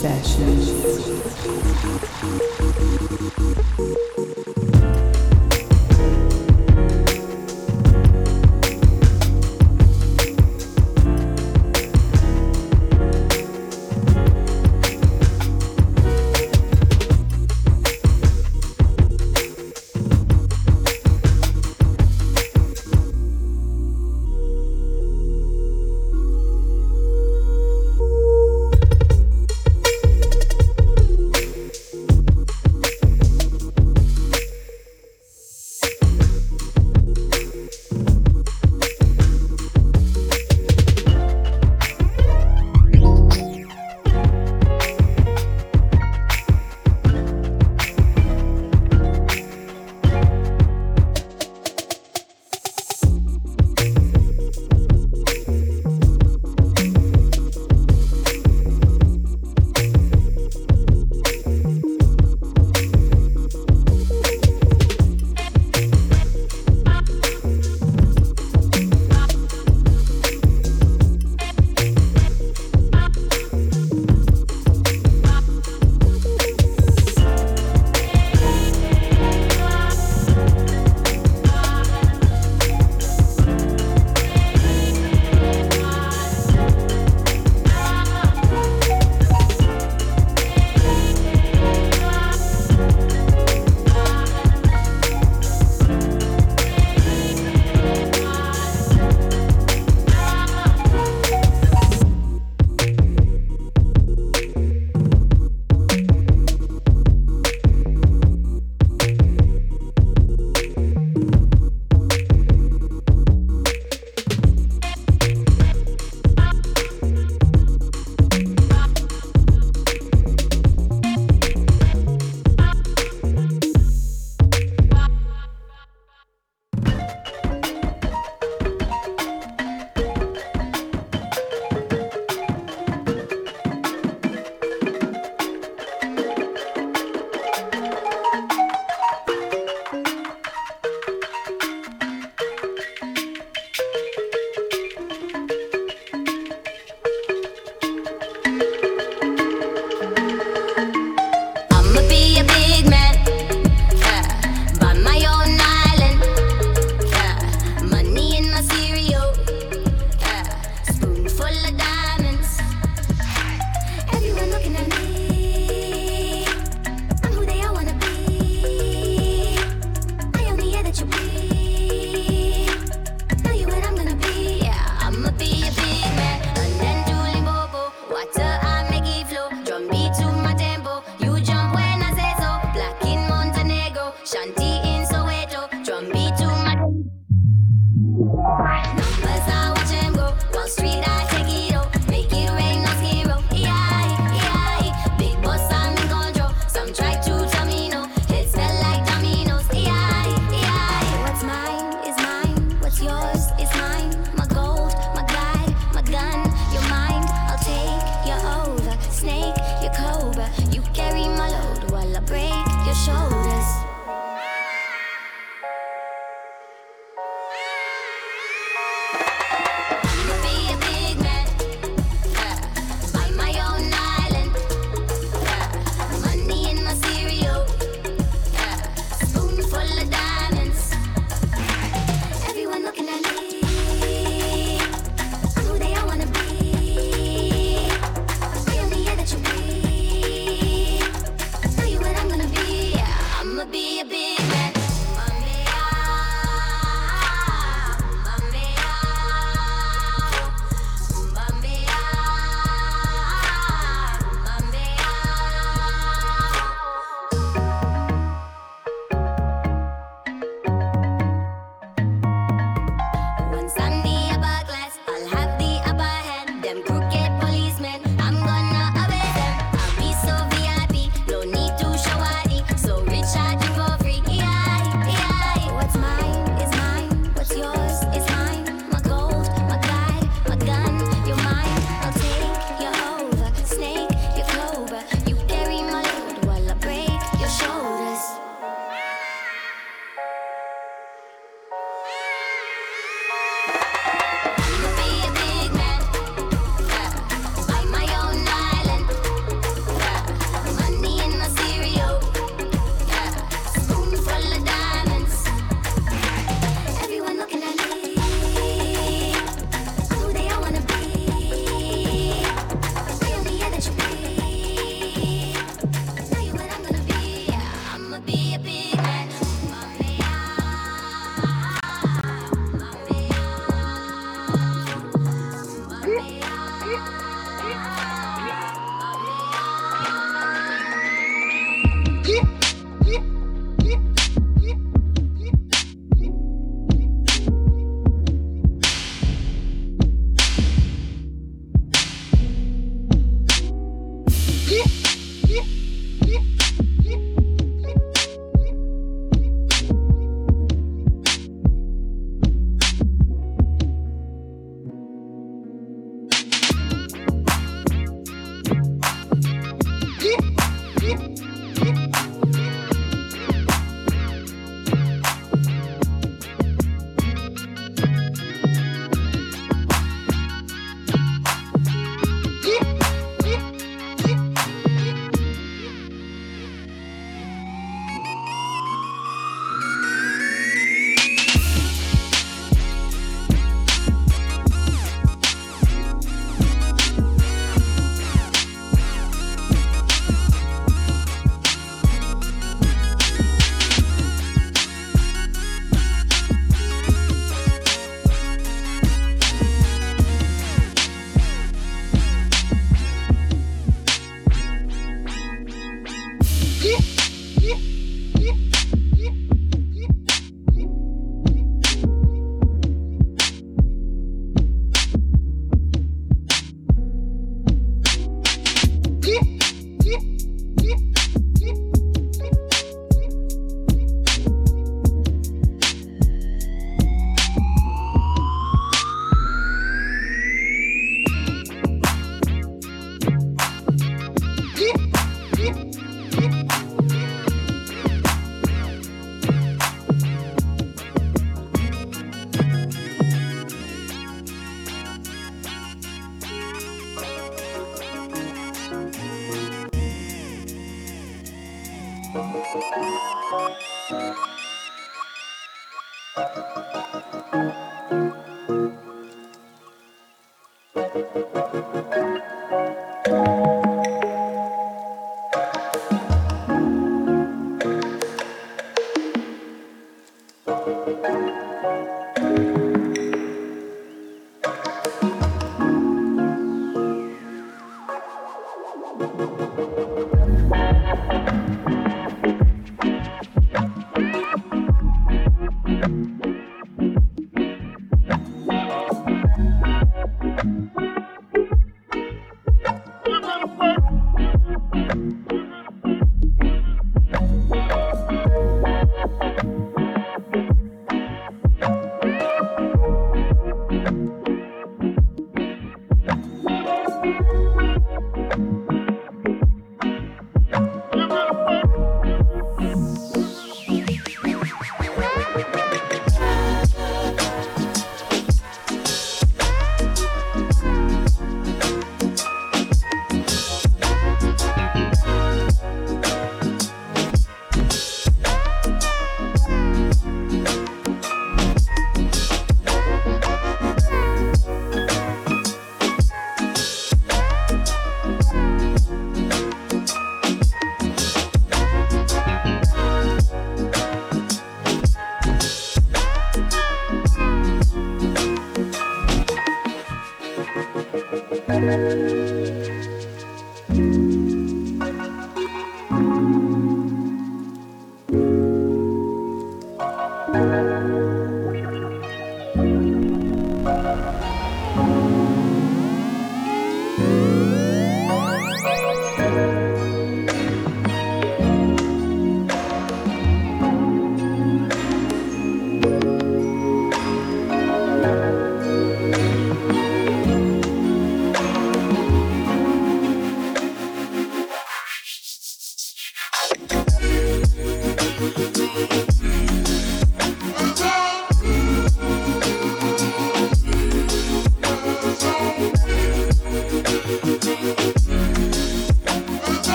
Sessions.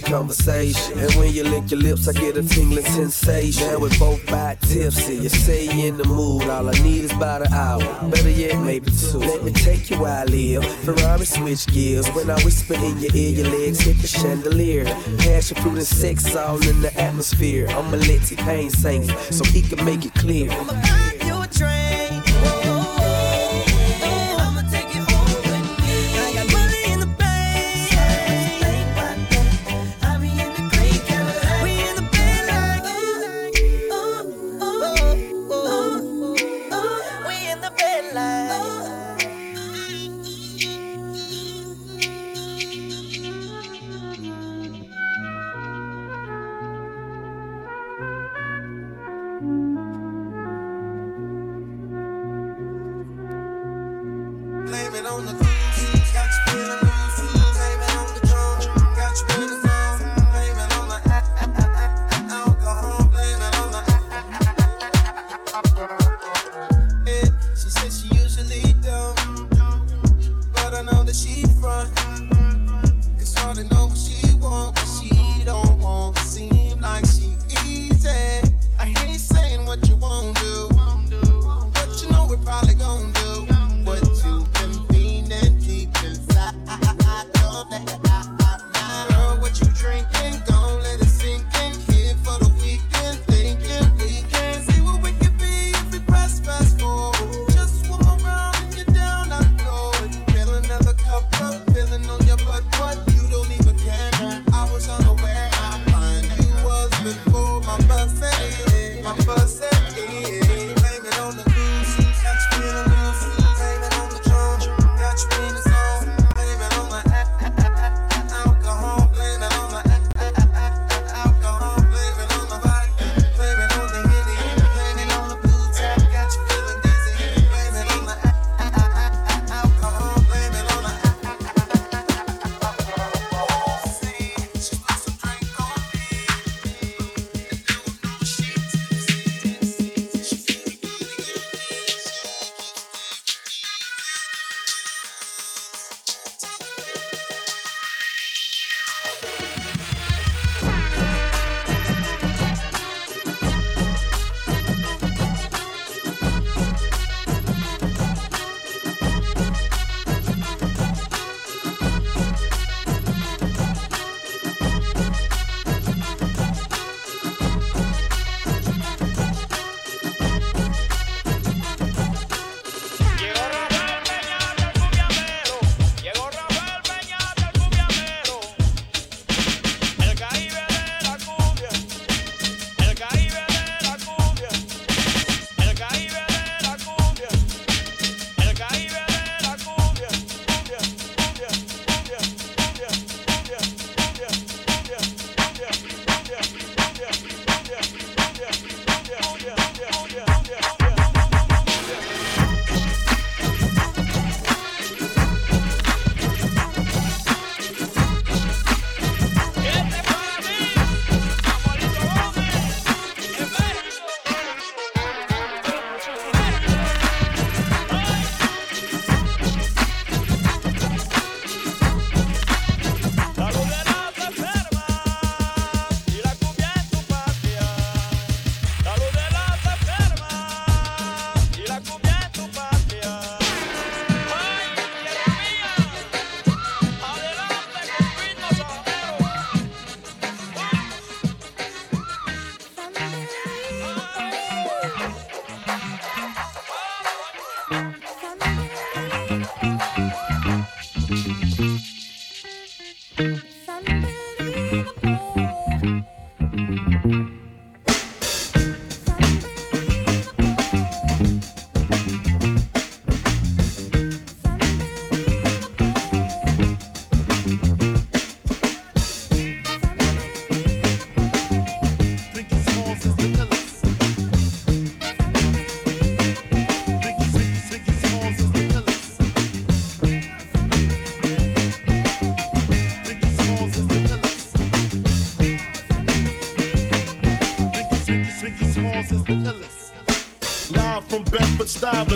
the conversation. And when you lick your lips, I get a tingling sensation. Now we both back tipsy. You say you in the mood, all I need is about an hour. Better yet, maybe two. Let me take you where I live. Ferrari switch gears. When I whisper in your ear, your legs hit the chandelier. Passion, fruit, and sex all in the atmosphere. I'm a let T-Pain saint, so he can make it clear.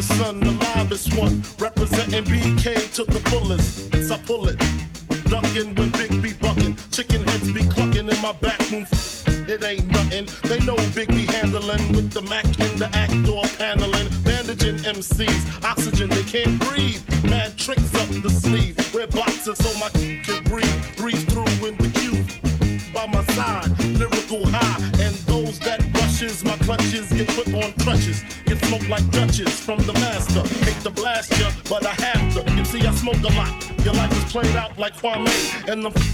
Bedford Stuyvesant, the livest one. The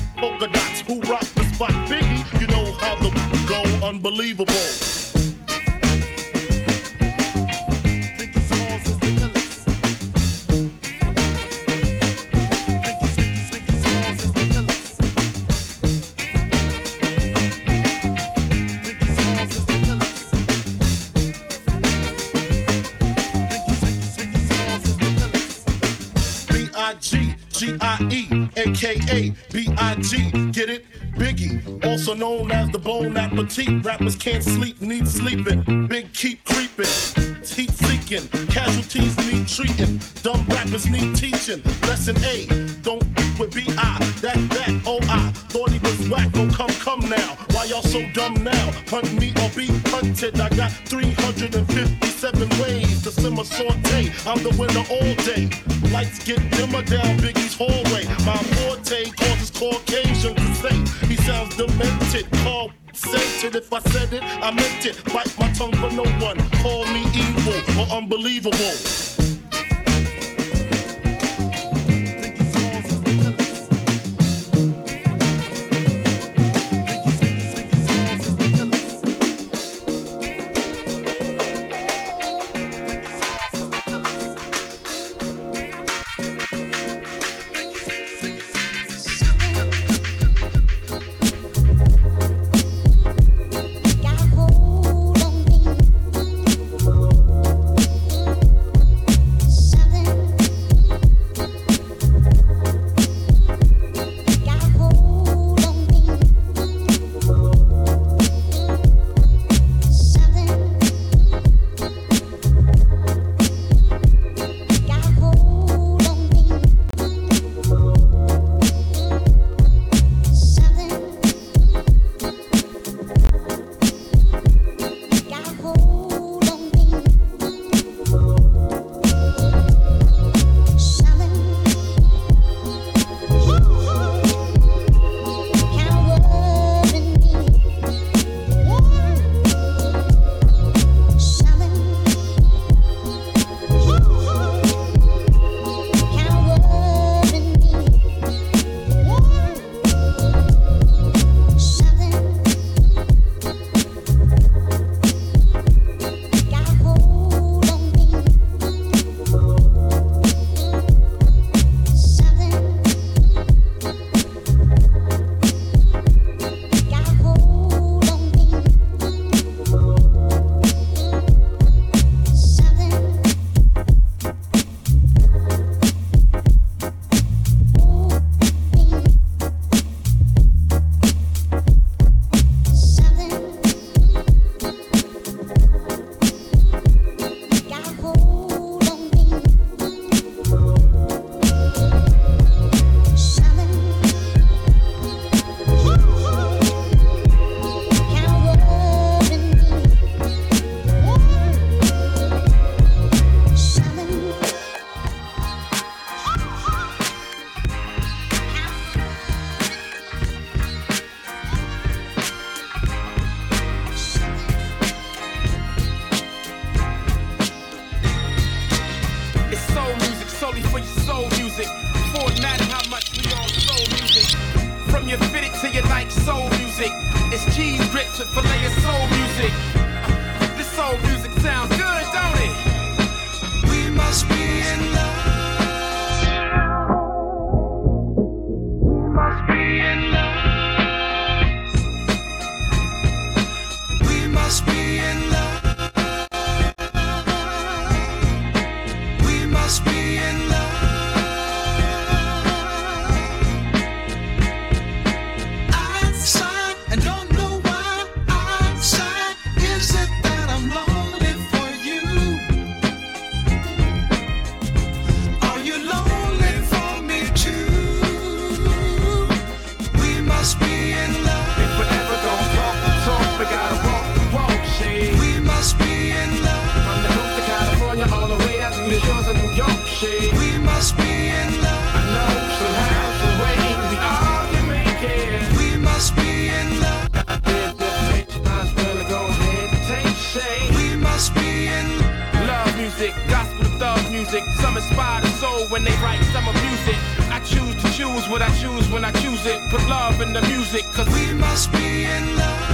Some inspire the soul when they write, some abuse it. I choose to choose what I choose when I choose it. Put love in the music, cause we must be in love.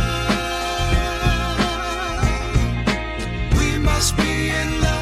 We must be in love.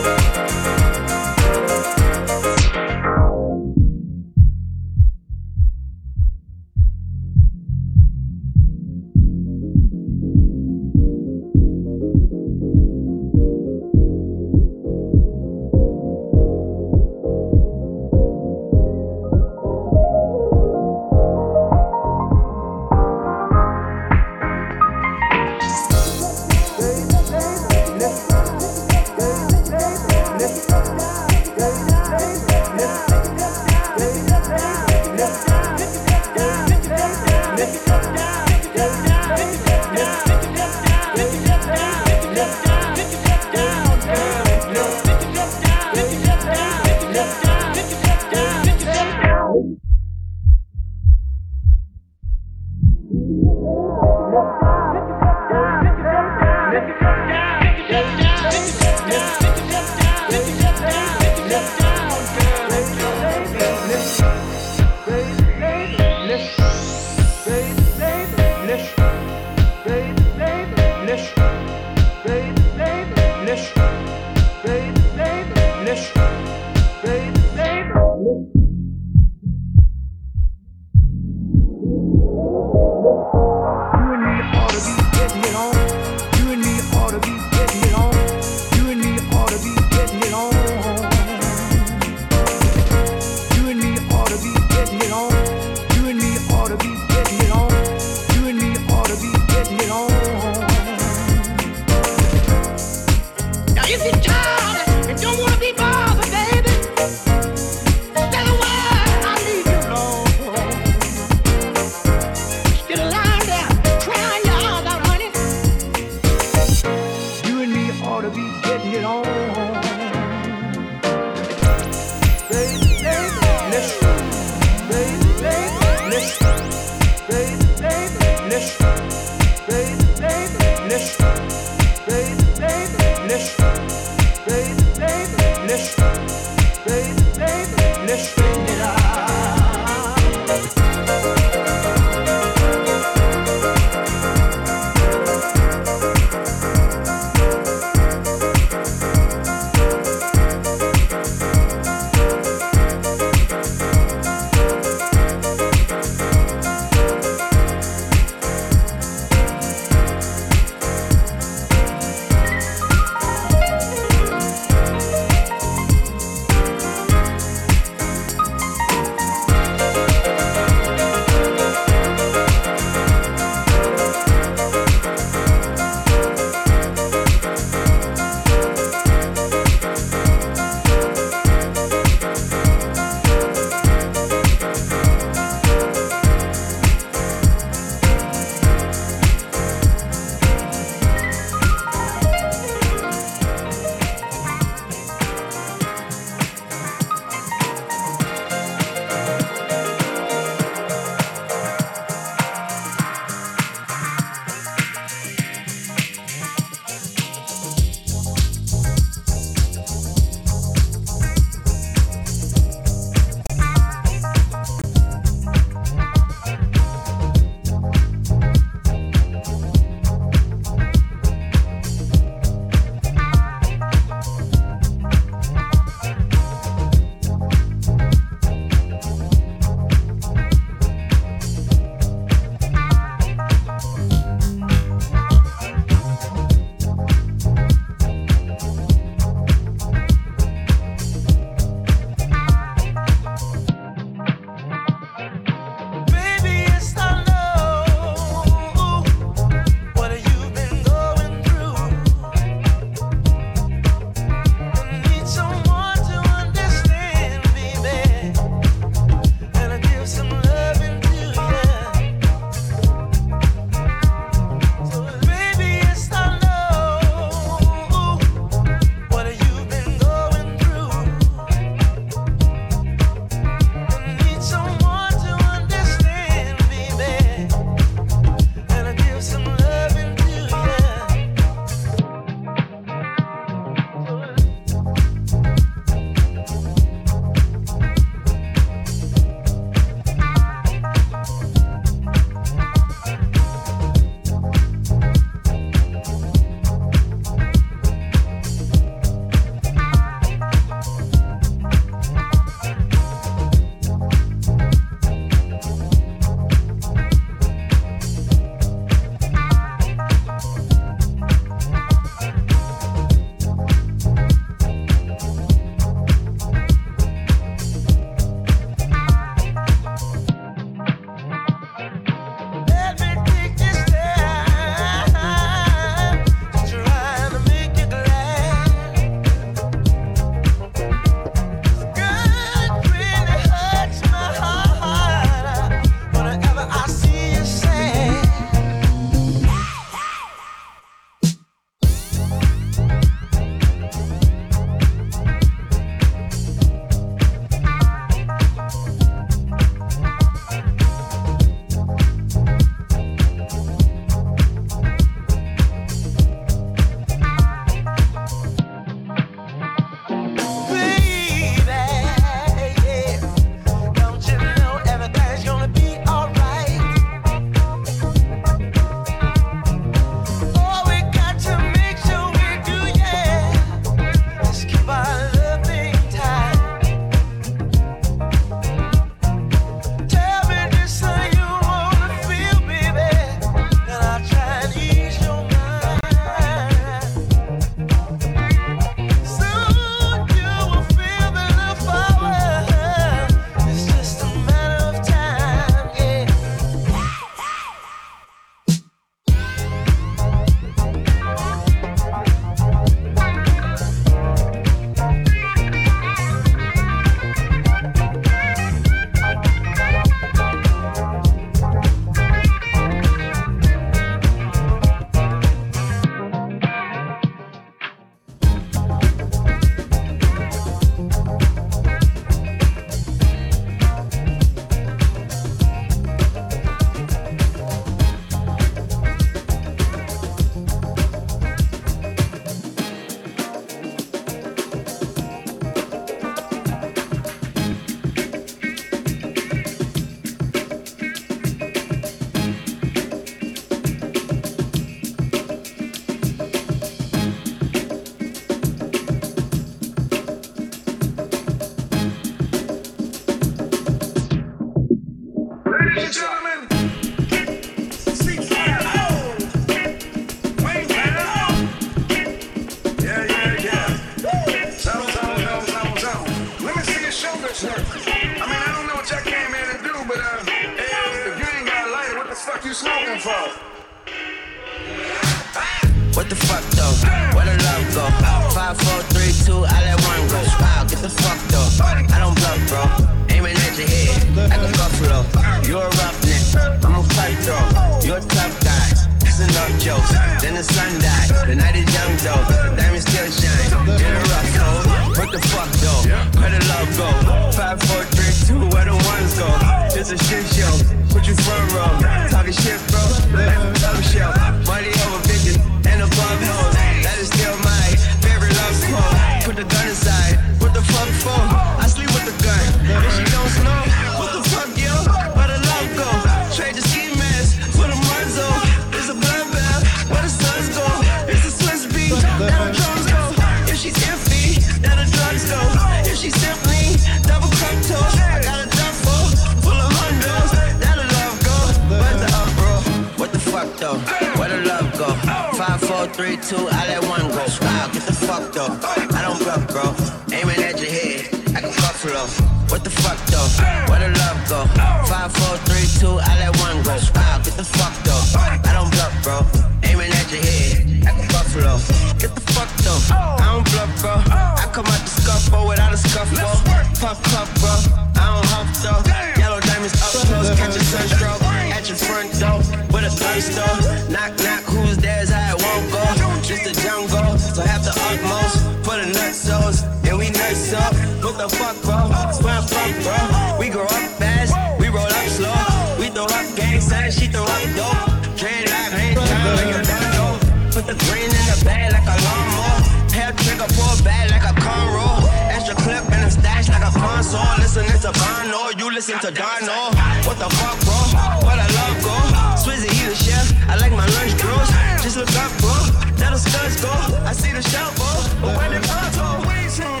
in the bag like a lawnmower. Hair trigger for a bag like a Conro, Extra clip in the stash like a console. Listening to Bono, you listen to Darno? What the fuck, bro? What I love, go. Swizzy, he the chef. I like my lunch gross. Just look up, bro. That'll studs go. I see the shelf, bro. But when the pronto, we tune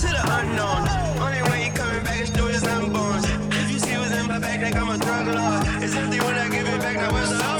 to the unknown. Only way you coming back is through his unborns. If you see what's in my bag, like I'm a drug lord. It's empty when I give it back, now where's the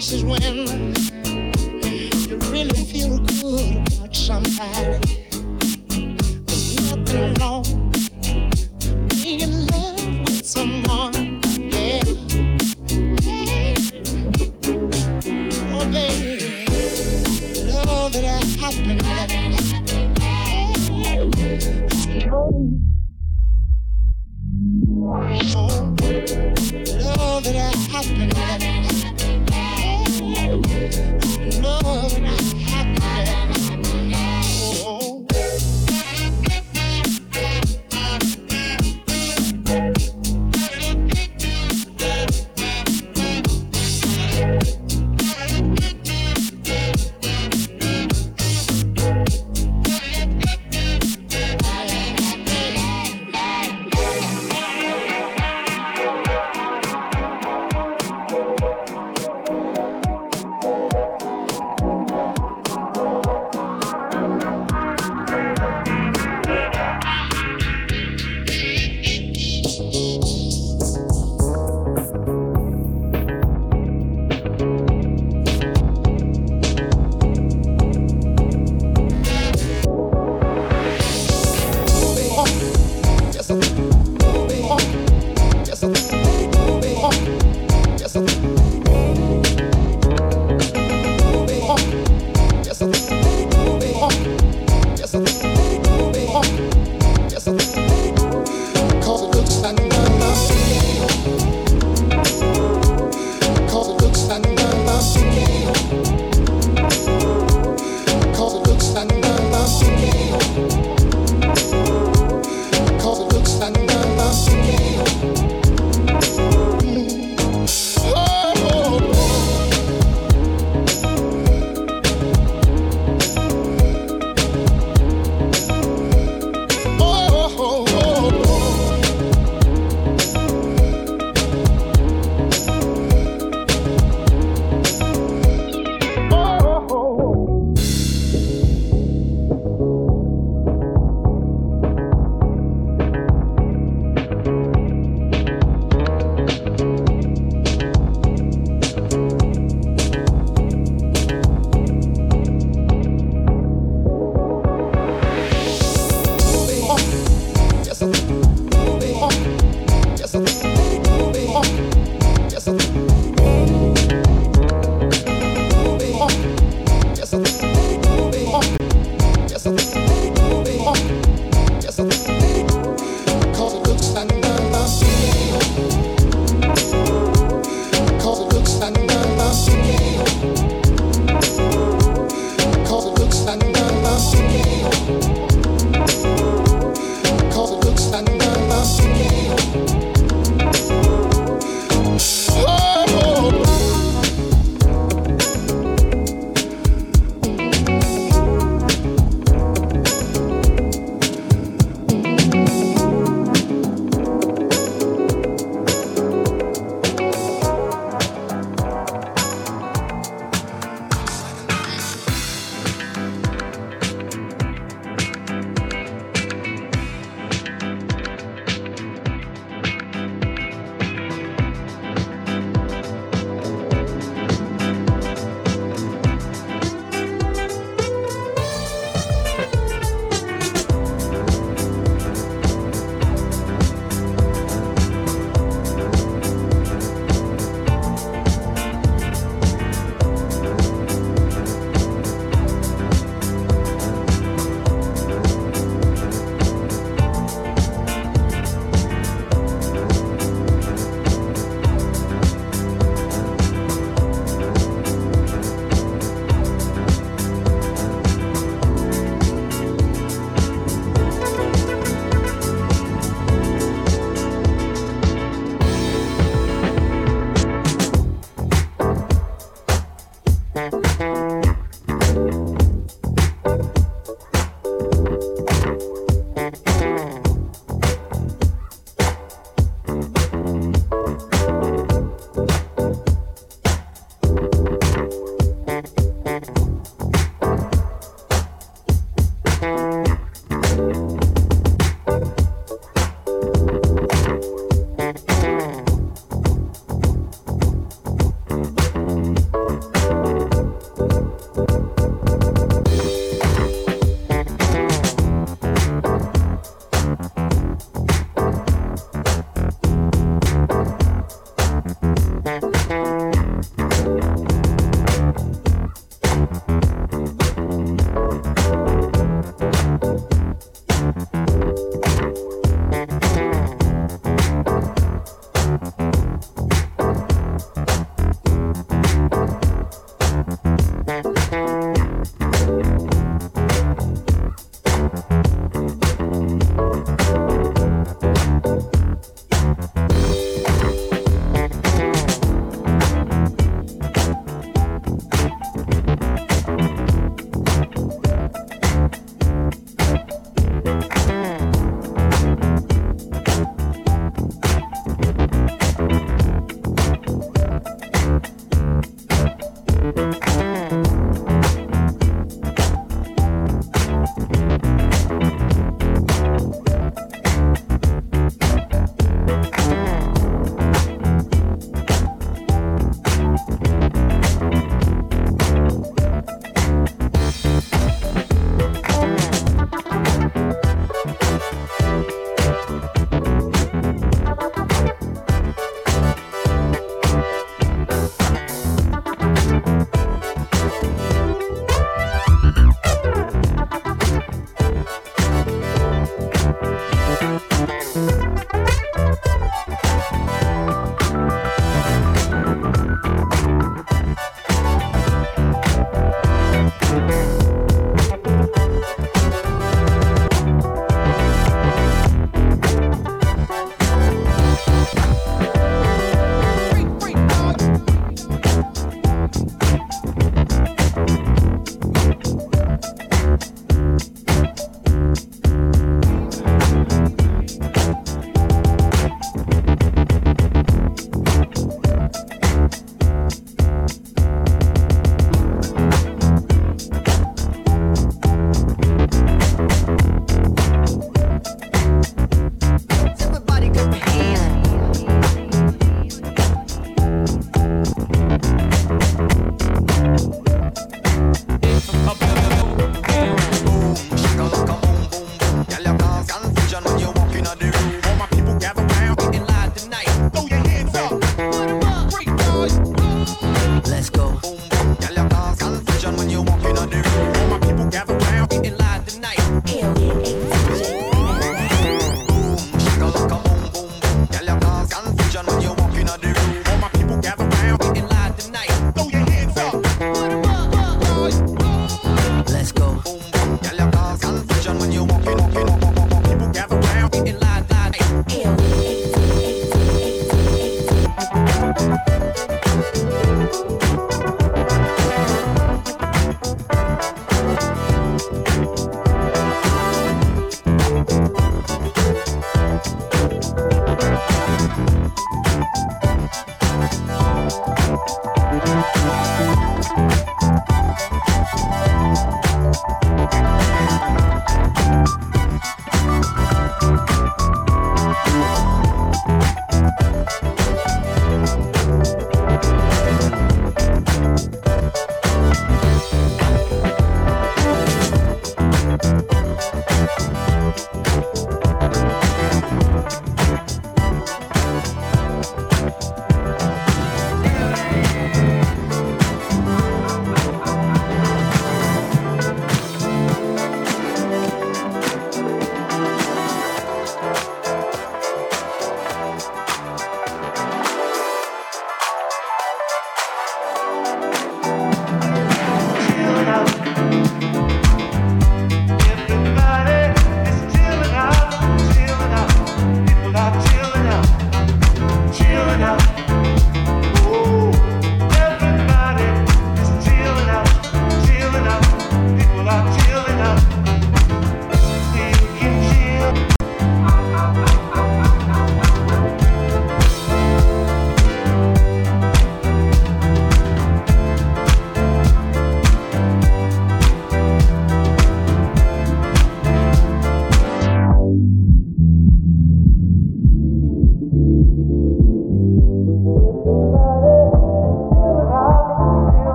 this is when you really feel good about somebody. There's nothing wrong.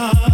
heart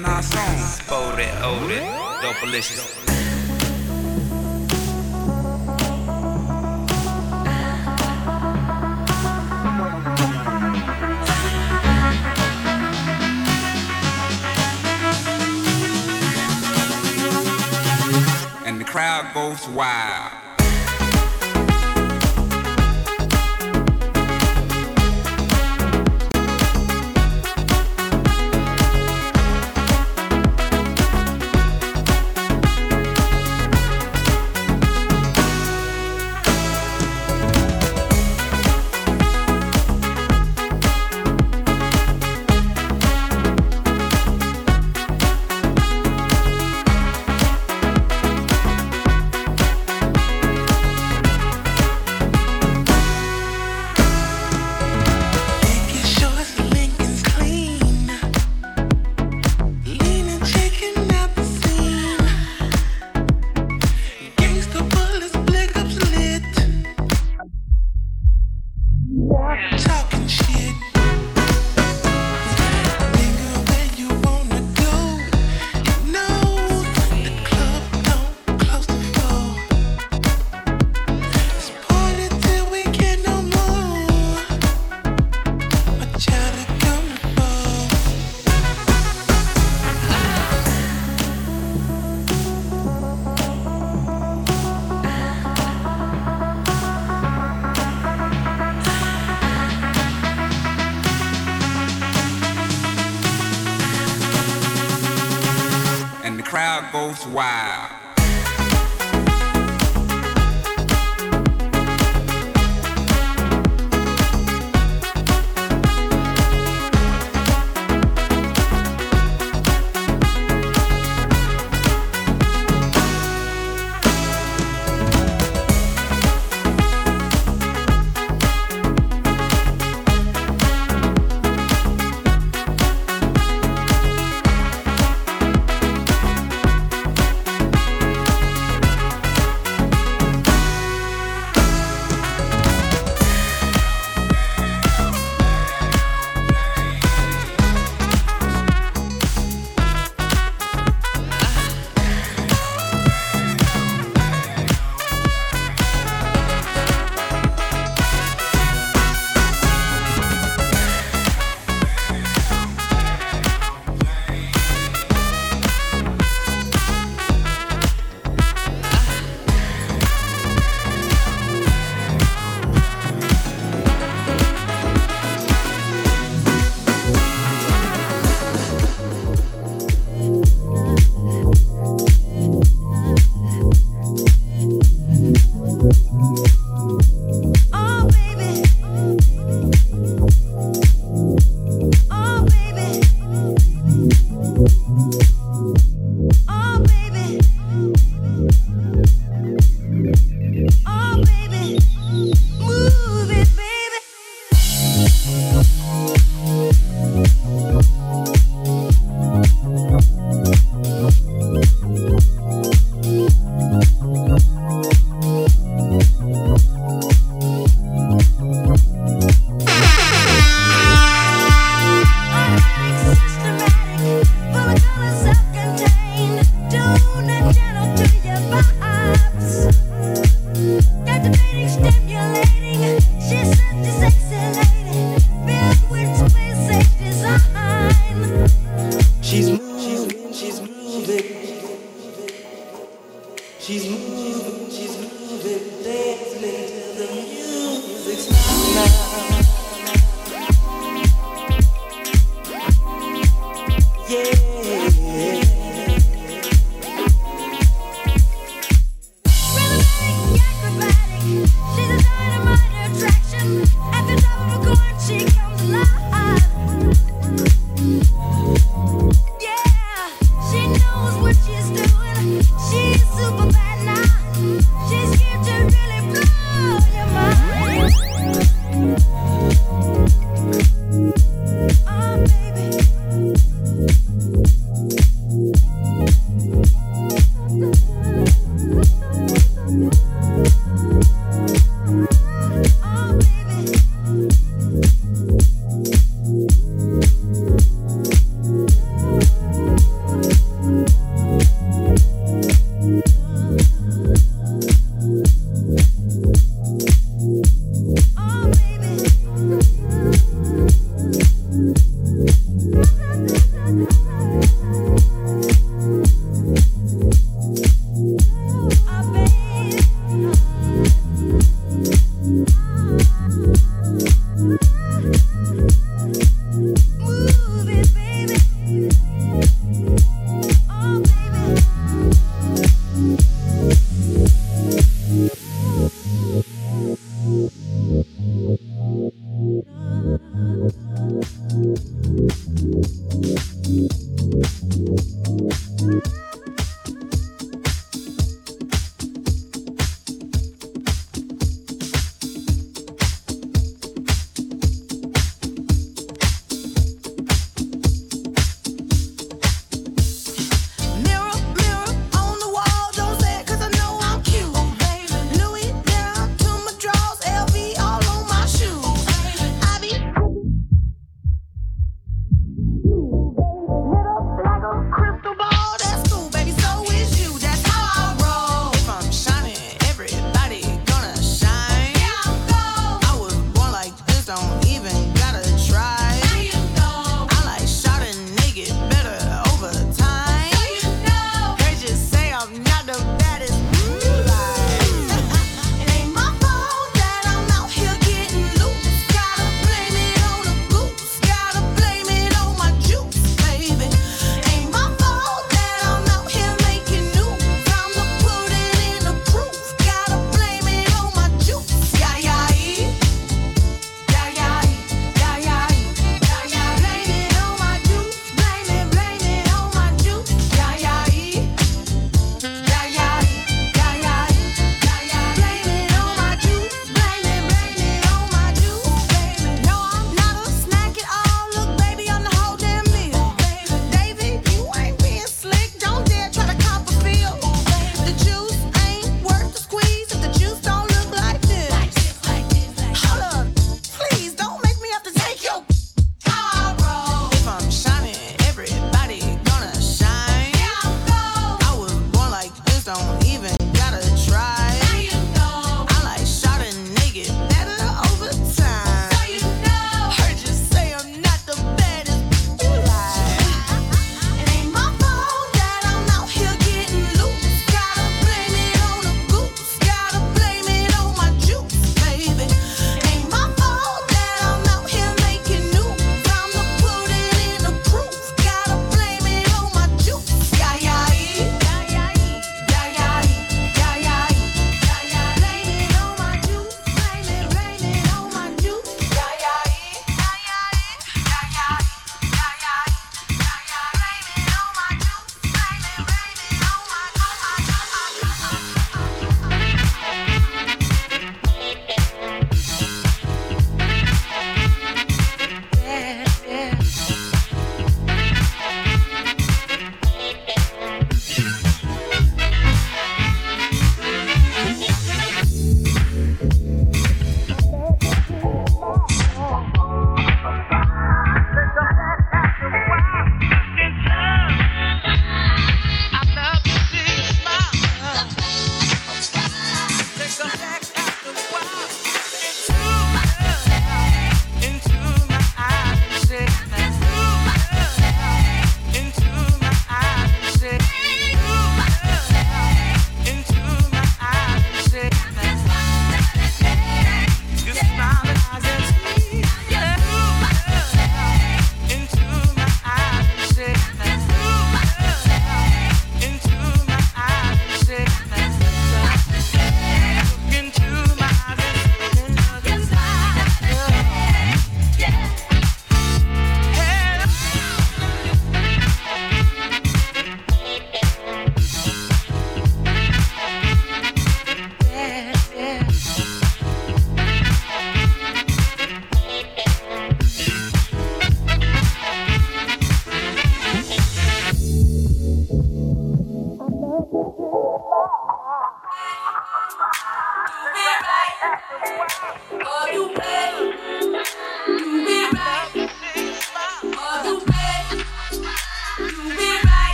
in our songs. Fold it, hold it, dope delicious. Why?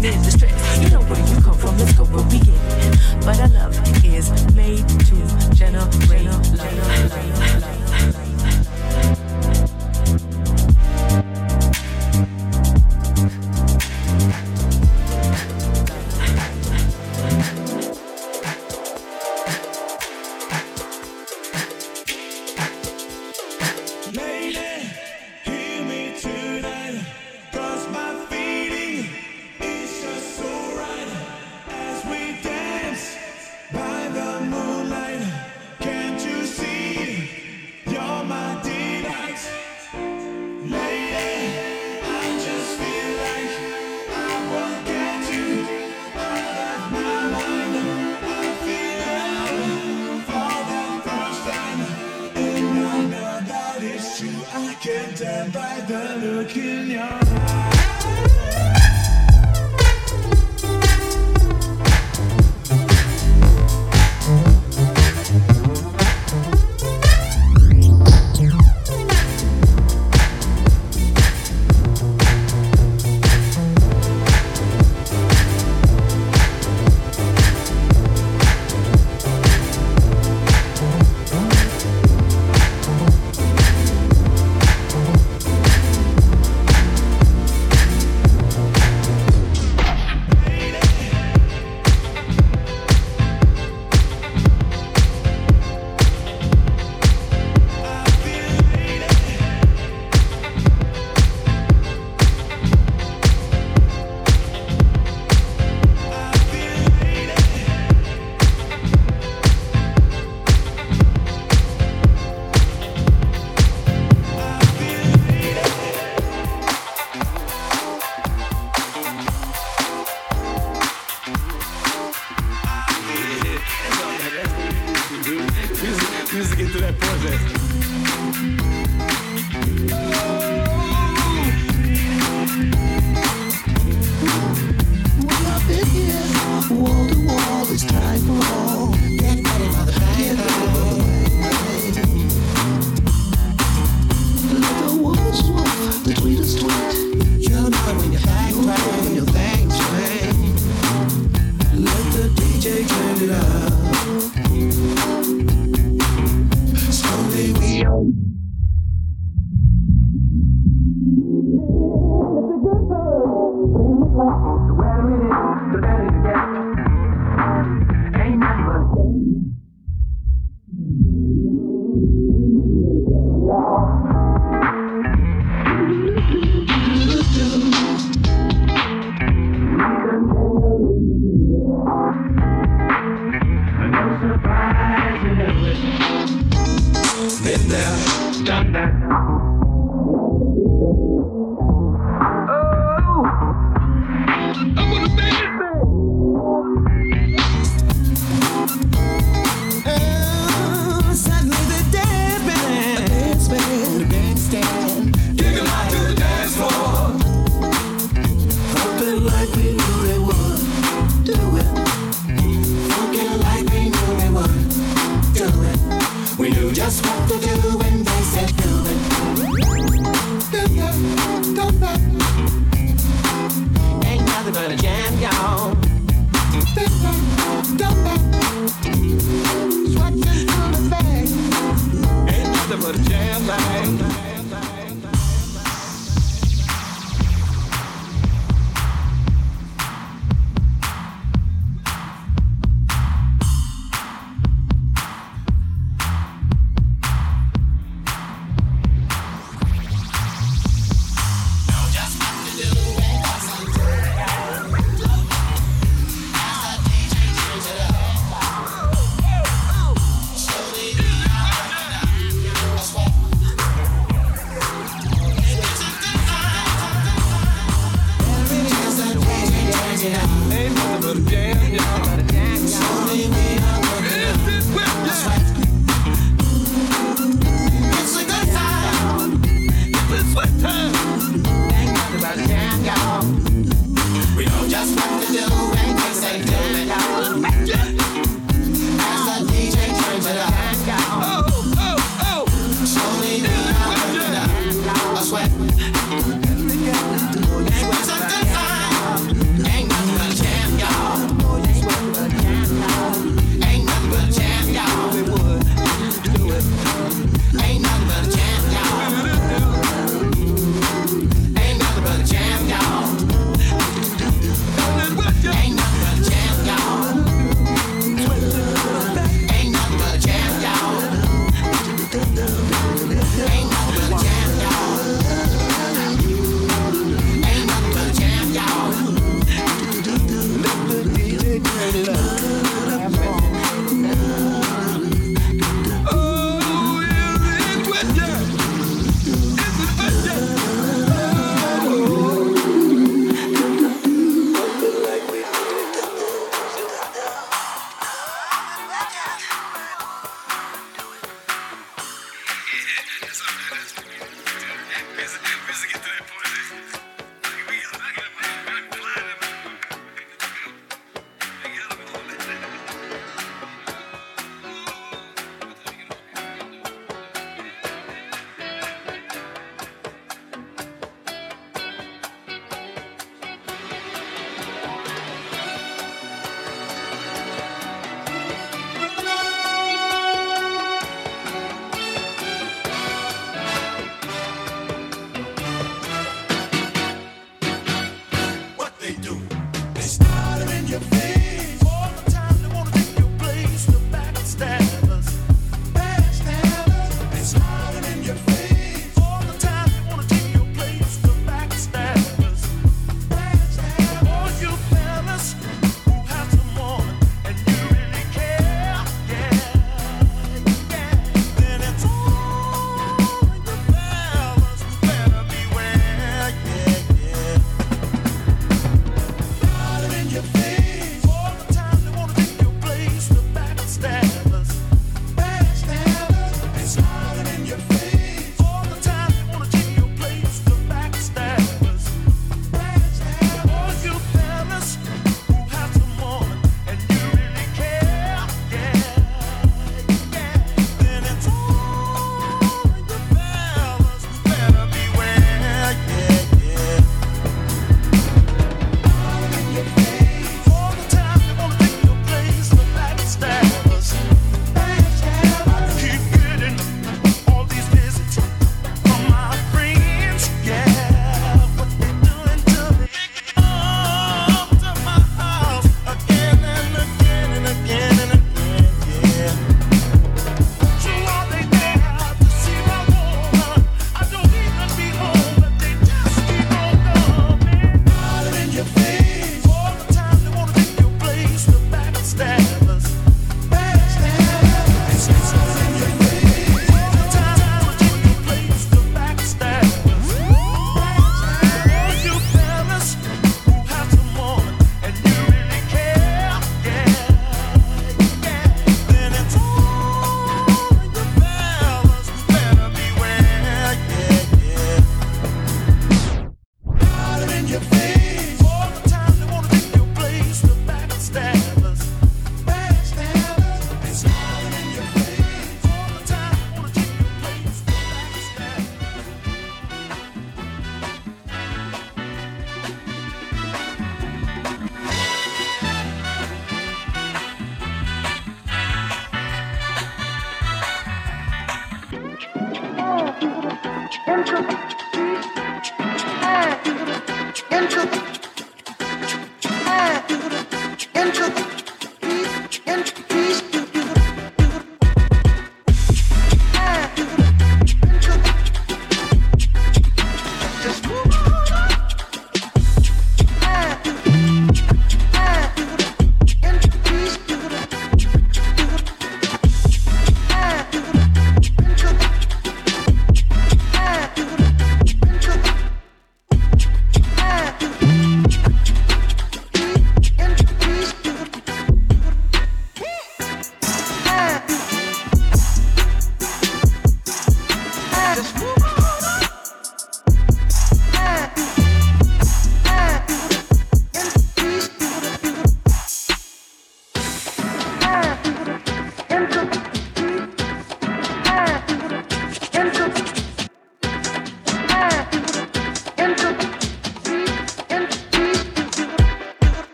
The